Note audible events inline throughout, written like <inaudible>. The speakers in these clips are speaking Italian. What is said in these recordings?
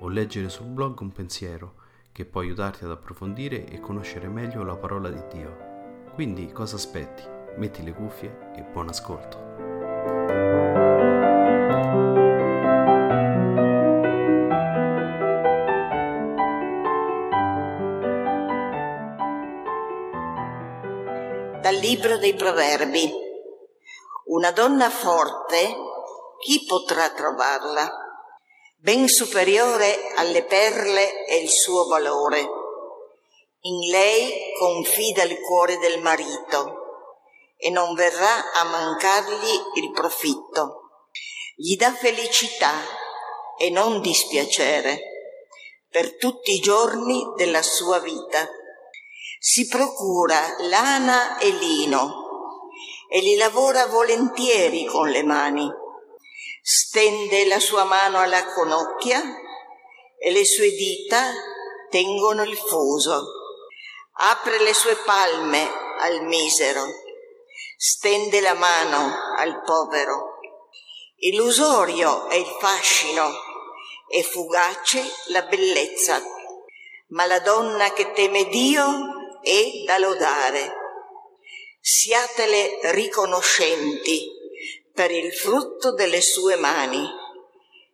o leggere sul blog un pensiero che può aiutarti ad approfondire e conoscere meglio la parola di Dio. Quindi cosa aspetti? Metti le cuffie e buon ascolto. Dal libro dei proverbi. Una donna forte, chi potrà trovarla? Ben superiore alle perle è il suo valore. In lei confida il cuore del marito e non verrà a mancargli il profitto. Gli dà felicità e non dispiacere per tutti i giorni della sua vita. Si procura lana e lino e li lavora volentieri con le mani. Stende la sua mano alla conocchia e le sue dita tengono il fuso. Apre le sue palme al misero. Stende la mano al povero. Illusorio è il fascino e fugace la bellezza. Ma la donna che teme Dio è da lodare. Siatele riconoscenti per il frutto delle sue mani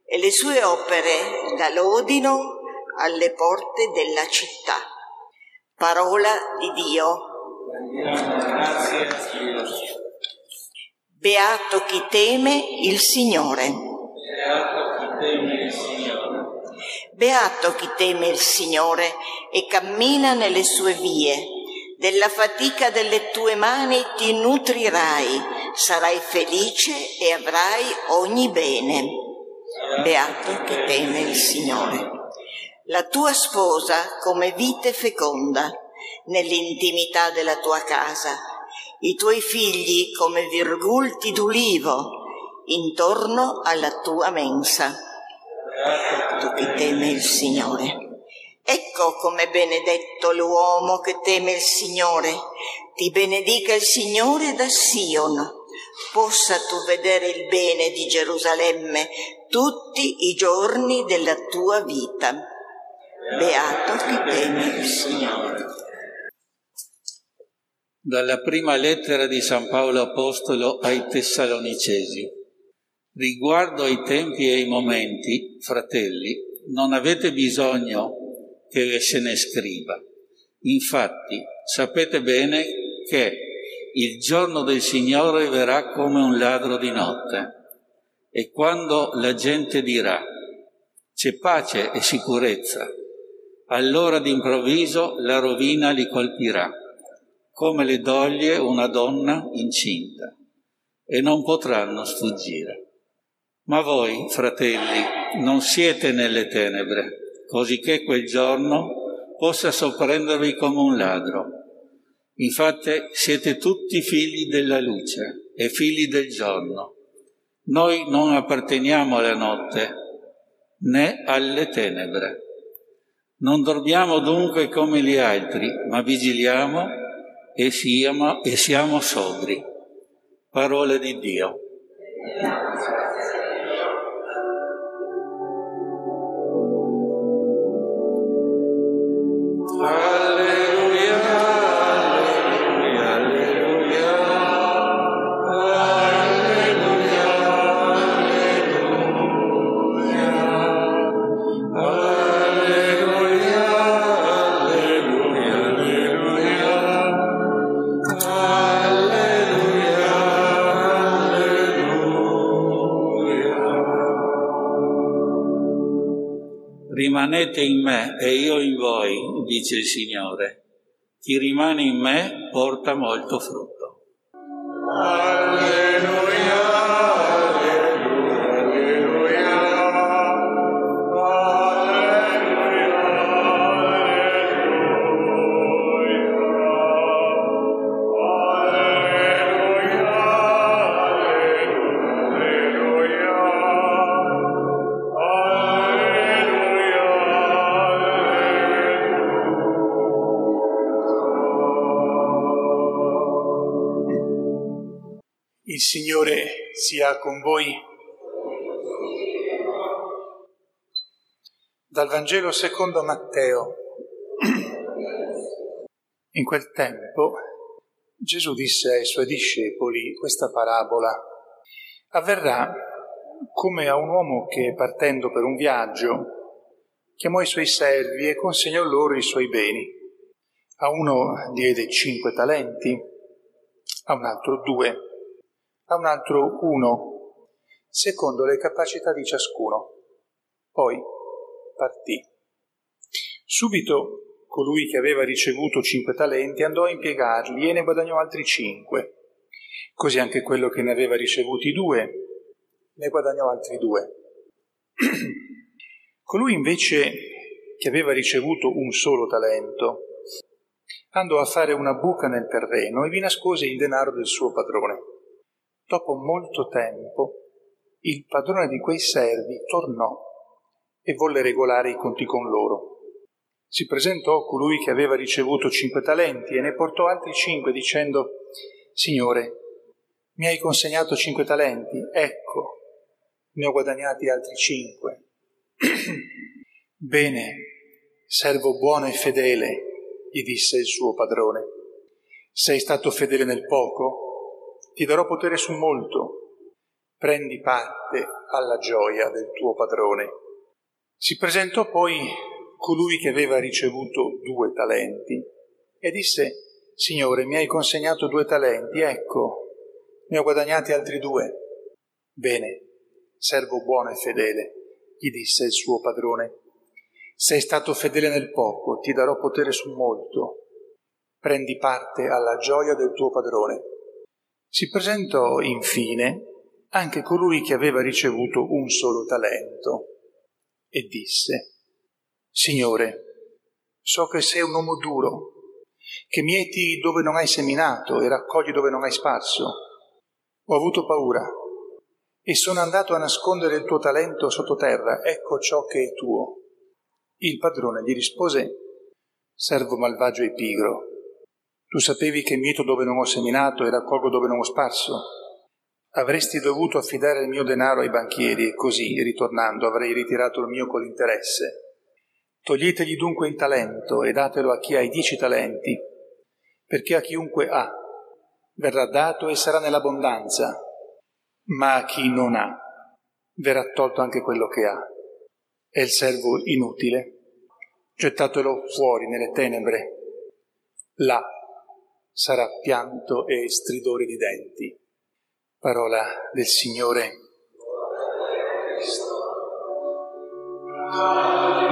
e le sue opere la lodino alle porte della città. Parola di Dio. Beato chi teme il Signore. Beato chi teme il Signore e cammina nelle sue vie. Della fatica delle tue mani ti nutrirai, sarai felice e avrai ogni bene. Beato chi teme il Signore. La tua sposa come vite feconda nell'intimità della tua casa, i tuoi figli come virgulti d'ulivo intorno alla tua mensa. Tu chi teme il Signore. Ecco com'è benedetto l'uomo che teme il Signore. Ti benedica il Signore da Sion. Possa tu vedere il bene di Gerusalemme tutti i giorni della tua vita. Beato chi teme il Signore. Dalla prima lettera di San Paolo Apostolo ai Tessalonicesi. Riguardo ai tempi e ai momenti, fratelli, non avete bisogno che se ne scriva. Infatti, sapete bene che il giorno del Signore verrà come un ladro di notte. E quando la gente dirà c'è pace e sicurezza, allora d'improvviso la rovina li colpirà, come le doglie una donna incinta, e non potranno sfuggire. Ma voi, fratelli, non siete nelle tenebre, così che quel giorno possa sorprendervi come un ladro. Infatti siete tutti figli della luce e figli del giorno. Noi non apparteniamo alla notte né alle tenebre. Non dormiamo dunque come gli altri, ma vigiliamo e siamo, e siamo sobri. Parole di Dio. Alleluia. Rimanete in me e io in voi, dice il Signore. Chi rimane in me porta molto frutto. Il Signore sia con voi. Dal Vangelo secondo Matteo. In quel tempo Gesù disse ai suoi discepoli questa parabola. Avverrà come a un uomo che partendo per un viaggio chiamò i suoi servi e consegnò loro i suoi beni. A uno diede cinque talenti, a un altro due a un altro uno, secondo le capacità di ciascuno. Poi partì. Subito colui che aveva ricevuto cinque talenti andò a impiegarli e ne guadagnò altri cinque. Così anche quello che ne aveva ricevuti due ne guadagnò altri due. <clears throat> colui invece che aveva ricevuto un solo talento andò a fare una buca nel terreno e vi nascose il denaro del suo padrone. Dopo molto tempo il padrone di quei servi tornò e volle regolare i conti con loro. Si presentò colui che aveva ricevuto cinque talenti e ne portò altri cinque dicendo Signore, mi hai consegnato cinque talenti, ecco, ne ho guadagnati altri cinque. <clears throat> Bene, servo buono e fedele, gli disse il suo padrone. Sei stato fedele nel poco? Ti darò potere su molto, prendi parte alla gioia del tuo padrone. Si presentò poi colui che aveva ricevuto due talenti e disse, Signore, mi hai consegnato due talenti, ecco, ne ho guadagnati altri due. Bene, servo buono e fedele, gli disse il suo padrone. Sei stato fedele nel poco, ti darò potere su molto. Prendi parte alla gioia del tuo padrone. Si presentò infine anche colui che aveva ricevuto un solo talento e disse, Signore, so che sei un uomo duro, che mieti dove non hai seminato e raccogli dove non hai sparso. Ho avuto paura e sono andato a nascondere il tuo talento sottoterra, ecco ciò che è tuo. Il padrone gli rispose, servo malvagio e pigro, tu sapevi che mieto dove non ho seminato e raccolgo dove non ho sparso? Avresti dovuto affidare il mio denaro ai banchieri e così, ritornando, avrei ritirato il mio con l'interesse. Toglietegli dunque il talento e datelo a chi ha i dieci talenti, perché a chiunque ha verrà dato e sarà nell'abbondanza, ma a chi non ha verrà tolto anche quello che ha. È il servo inutile, gettatelo fuori nelle tenebre. Là sarà pianto e stridore di denti. Parola del Signore. Alleluia.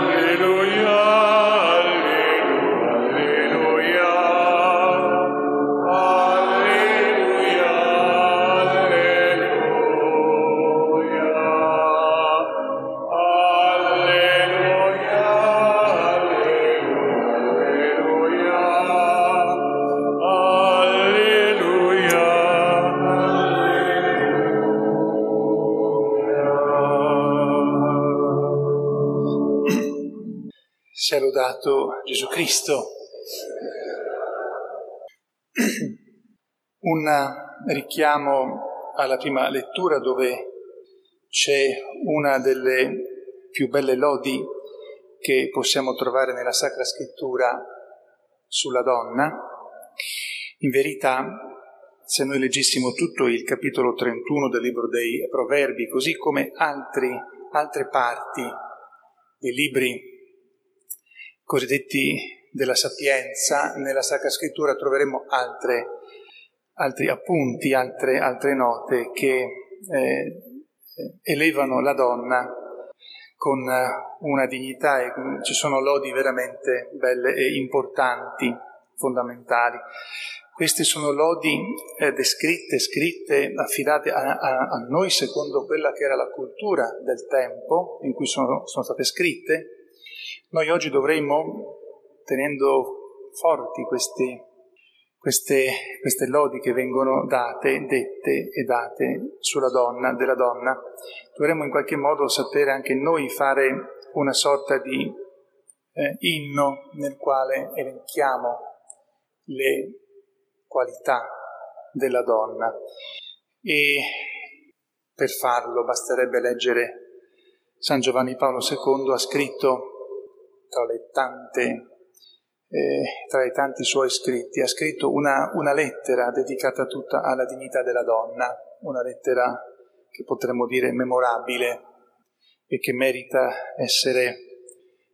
Sia lodato Gesù Cristo. <clears throat> Un richiamo alla prima lettura dove c'è una delle più belle lodi che possiamo trovare nella Sacra Scrittura sulla donna. In verità, se noi leggessimo tutto il capitolo 31 del libro dei Proverbi, così come altri, altre parti dei libri cosiddetti della sapienza, nella Sacra Scrittura troveremo altre, altri appunti, altre, altre note che eh, elevano la donna con una dignità e ci sono lodi veramente belle e importanti, fondamentali. Queste sono lodi eh, descritte, scritte, affidate a, a, a, noi secondo quella che era la cultura del tempo in cui sono, sono state scritte. Noi oggi dovremmo, tenendo forti questi, queste, queste lodi che vengono date, dette e date sulla donna, della donna, dovremmo in qualche modo sapere anche noi fare una sorta di eh, inno nel quale elenchiamo le qualità della donna. E per farlo basterebbe leggere San Giovanni Paolo II ha scritto tra tante eh, tra i tanti suoi scritti, ha scritto una, una, lettera dedicata tutta alla dignità della donna, una lettera che potremmo dire memorabile e che merita essere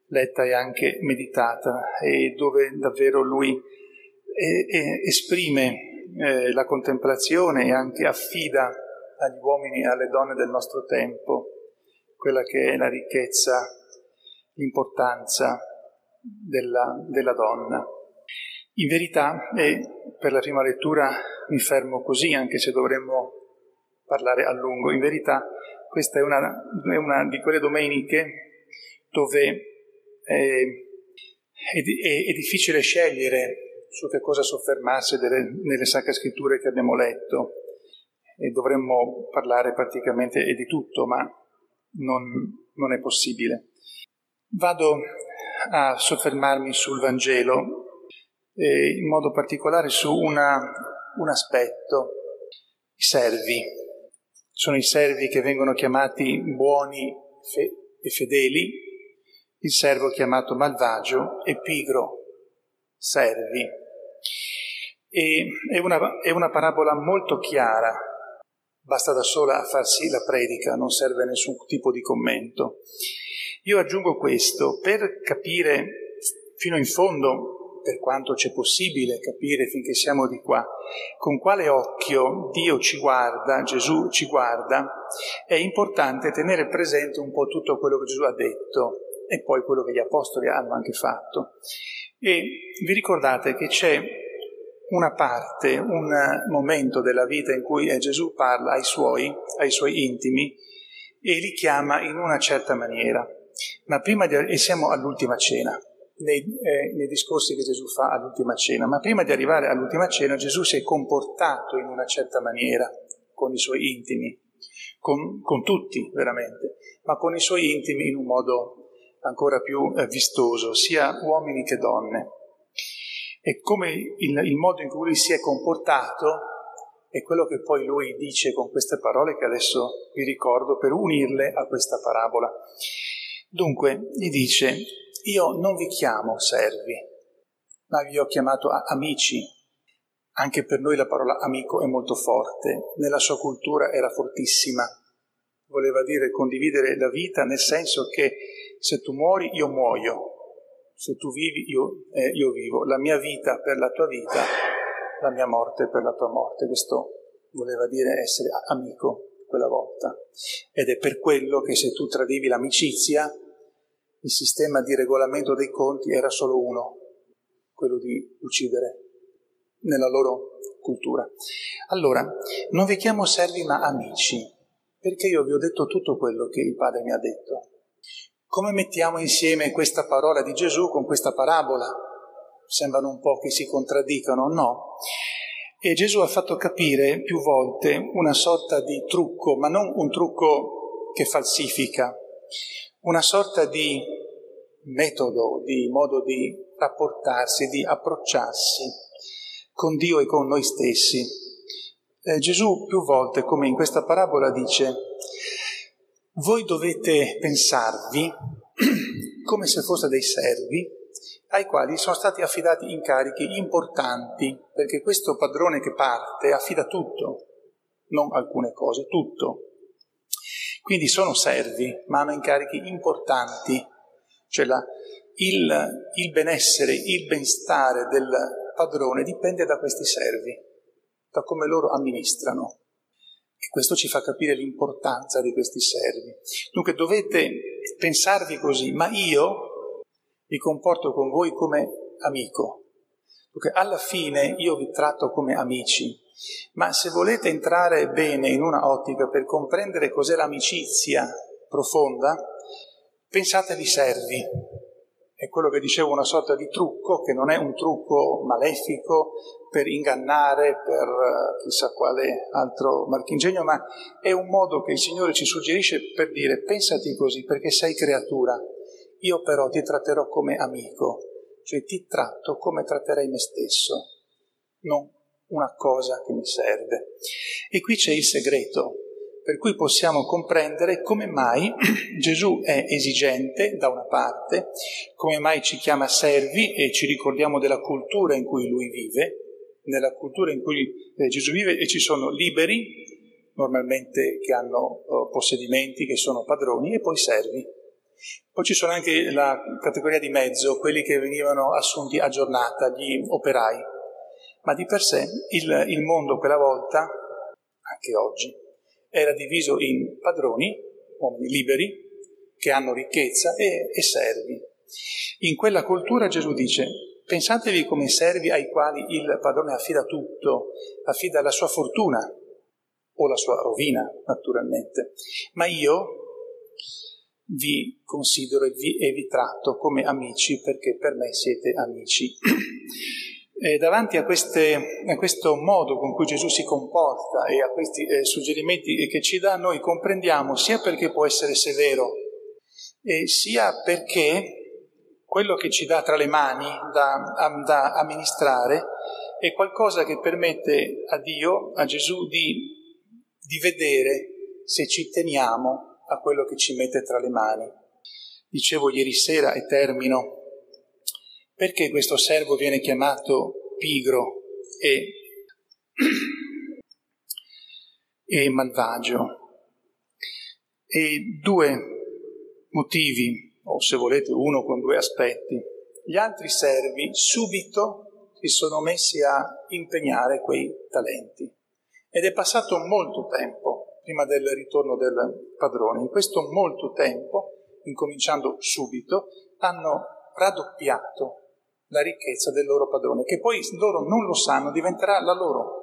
letta e anche meditata e dove davvero lui e, e esprime eh, la contemplazione e anche affida agli uomini e alle donne del nostro tempo quella che è la ricchezza, l'importanza della, della donna. In verità, e per la prima lettura mi fermo così, anche se dovremmo parlare a lungo, in verità questa è una, è una di quelle domeniche dove è, è, è difficile scegliere su che cosa soffermarsi delle, nelle sacre scritture che abbiamo letto e dovremmo parlare praticamente di tutto, ma non, non è possibile. Vado a soffermarmi sul Vangelo, eh, in modo particolare su una, un aspetto, i servi. Sono i servi che vengono chiamati buoni fe- e fedeli, il servo chiamato malvagio e pigro, servi. E è una, è una parabola molto chiara, basta da sola a farsi la predica, non serve nessun tipo di commento. Io aggiungo questo per capire fino in fondo, per quanto c'è possibile capire finché siamo di qua, con quale occhio Dio ci guarda, Gesù ci guarda, è importante tenere presente un po' tutto quello che Gesù ha detto e poi quello che gli apostoli hanno anche fatto. E vi ricordate che c'è una parte, un momento della vita in cui Gesù parla ai suoi, ai suoi intimi e li chiama in una certa maniera. Ma prima di, e siamo all'ultima cena, nei, eh, nei discorsi che Gesù fa all'ultima cena, ma prima di arrivare all'ultima cena Gesù si è comportato in una certa maniera con i suoi intimi, con, con tutti veramente, ma con i suoi intimi in un modo ancora più eh, vistoso, sia uomini che donne. E come il, il modo in cui lui si è comportato è quello che poi lui dice con queste parole che adesso vi ricordo per unirle a questa parabola. Dunque, gli dice, io non vi chiamo servi, ma vi ho chiamato amici. Anche per noi la parola amico è molto forte, nella sua cultura era fortissima. Voleva dire condividere la vita nel senso che se tu muori io muoio, se tu vivi io, eh, io vivo, la mia vita per la tua vita, la mia morte per la tua morte. Questo voleva dire essere amico quella volta. Ed è per quello che se tu tradivi l'amicizia, il sistema di regolamento dei conti era solo uno, quello di uccidere nella loro cultura. Allora, non vi chiamo servi ma amici, perché io vi ho detto tutto quello che il Padre mi ha detto. Come mettiamo insieme questa parola di Gesù con questa parabola? Sembrano un po' che si contraddicano, no? E Gesù ha fatto capire più volte una sorta di trucco, ma non un trucco che falsifica, una sorta di metodo, di modo di rapportarsi, di approcciarsi con Dio e con noi stessi. Eh, Gesù più volte, come in questa parabola, dice voi dovete pensarvi <clears throat> come se foste dei servi ai quali sono stati affidati incarichi importanti, perché questo padrone che parte affida tutto, non alcune cose, tutto. Quindi sono servi, ma hanno incarichi importanti, cioè la, il, il benessere, il benstare del padrone dipende da questi servi, da come loro amministrano. E questo ci fa capire l'importanza di questi servi. Dunque dovete pensarvi così, ma io mi comporto con voi come amico, perché alla fine io vi tratto come amici, ma se volete entrare bene in una ottica per comprendere cos'è l'amicizia profonda, pensatevi servi. È quello che dicevo, una sorta di trucco, che non è un trucco malefico per ingannare, per eh, chissà quale altro marchingegno, ma è un modo che il Signore ci suggerisce per dire pensati così perché sei creatura, io però ti tratterò come amico, cioè ti tratto come tratterei me stesso, non una cosa che mi serve. E qui c'è il segreto, per cui possiamo comprendere come mai <clears throat> Gesù è esigente da una parte, come mai ci chiama servi e ci ricordiamo della cultura in cui lui vive, nella cultura in cui eh, Gesù vive e ci sono liberi, normalmente che hanno eh, possedimenti, che sono padroni, e poi servi. Poi ci sono anche la categoria di mezzo, quelli che venivano assunti a giornata, gli operai. Ma di per sé il, il mondo quella volta, anche oggi, era diviso in padroni, uomini liberi, che hanno ricchezza, e, e servi. In quella cultura Gesù dice, pensatevi come servi ai quali il padrone affida tutto, affida la sua fortuna o la sua rovina, naturalmente. Ma io vi considero e vi, e vi tratto come amici perché per me siete amici. E <clears throat> davanti a, queste, a, questo modo con cui Gesù si comporta e a questi eh, suggerimenti che ci dà, noi comprendiamo sia perché può essere severo, sia perché quello che ci dà tra le mani da, da amministrare è qualcosa che permette a Dio, a Gesù, di, di vedere se ci teniamo a quello che ci mette tra le mani. Dicevo ieri sera e termino perché questo servo viene chiamato pigro e, <clears throat> e malvagio? E due motivi, o se volete uno con due aspetti. Gli altri servi subito si sono messi a impegnare quei talenti ed è passato molto tempo prima del ritorno del padrone. In questo molto tempo, incominciando subito, hanno raddoppiato la ricchezza del loro padrone, che poi loro non lo sanno, diventerà la loro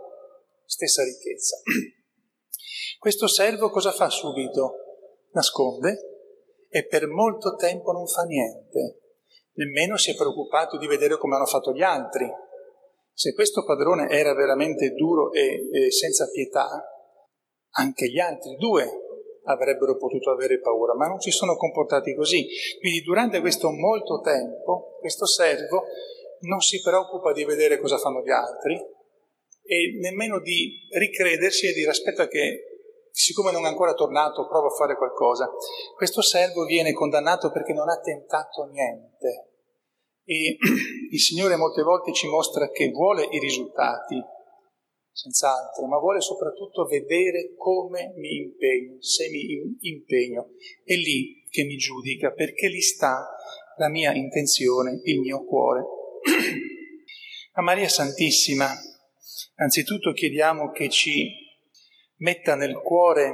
stessa ricchezza. <clears throat> Questo servo cosa fa subito? Nasconde e per molto tempo non fa niente, nemmeno si è preoccupato di vedere come hanno fatto gli altri. Se questo padrone era veramente duro e, e senza pietà, anche gli altri due avrebbero potuto avere paura, ma non si sono comportati così. Quindi durante questo molto tempo, questo servo non si preoccupa di vedere cosa fanno gli altri e nemmeno di ricredersi e dire aspetta che siccome non è ancora tornato provo a fare qualcosa. Questo servo viene condannato perché non ha tentato niente. E <clears throat> il Signore molte volte ci mostra che vuole i risultati, senz'altro, ma vuole soprattutto vedere come mi impegno, se mi impegno. È lì che mi giudica, perché lì sta la mia intenzione, il mio cuore. <clears throat> A Maria Santissima, anzitutto chiediamo che ci metta nel cuore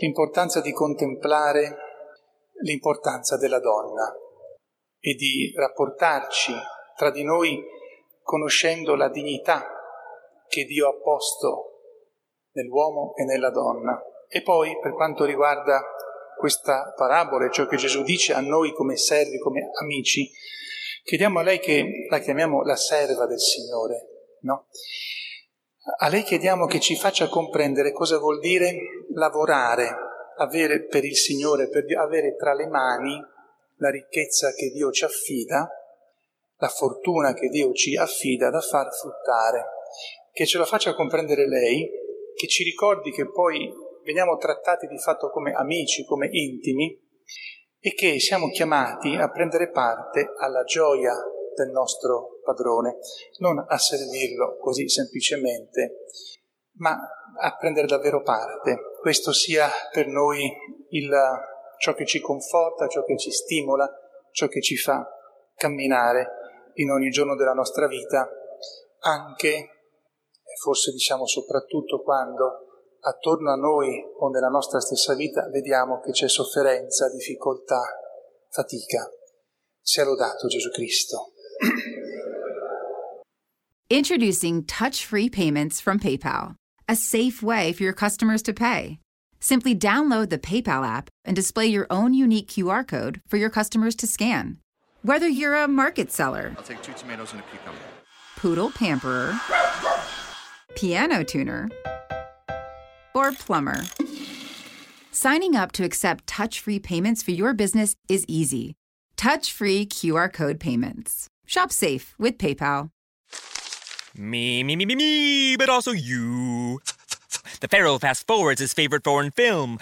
l'importanza di contemplare l'importanza della donna e di rapportarci tra di noi conoscendo la dignità che Dio ha posto nell'uomo e nella donna. E poi, per quanto riguarda questa parabola, ciò che Gesù dice a noi come servi, come amici, chiediamo a lei che la chiamiamo la serva del Signore, no? A lei chiediamo che ci faccia comprendere cosa vuol dire lavorare, avere per il Signore, per avere tra le mani la ricchezza che Dio ci affida, la fortuna che Dio ci affida da far fruttare che ce la faccia comprendere lei, che ci ricordi che poi veniamo trattati di fatto come amici, come intimi e che siamo chiamati a prendere parte alla gioia del nostro padrone, non a servirlo così semplicemente, ma a prendere davvero parte. Questo sia per noi il, ciò che ci conforta, ciò che ci stimola, ciò che ci fa camminare in ogni giorno della nostra vita, anche forse diciamo soprattutto quando attorno a noi o nella nostra stessa vita vediamo che c'è sofferenza, difficoltà, fatica. Sia lodato Gesù Cristo. Introducing touch free payments from PayPal, a safe way for your customers to pay. Simply download the PayPal app and display your own unique QR code for your customers to scan. Whether you're a market seller, I'll take two tomatoes and a cucumber. poodle pamperer, piano tuner, or plumber. Signing up to accept touch free payments for your business is easy. Touch free QR code payments. Shop safe with PayPal. Me, me, me, me, me, but also you. The Pharaoh fast forwards his favorite foreign film,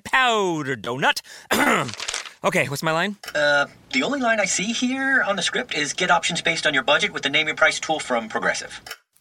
Powder Donut. <clears throat> okay, what's my line? Uh, the only line I see here on the script is get options based on your budget with the name your price tool from Progressive.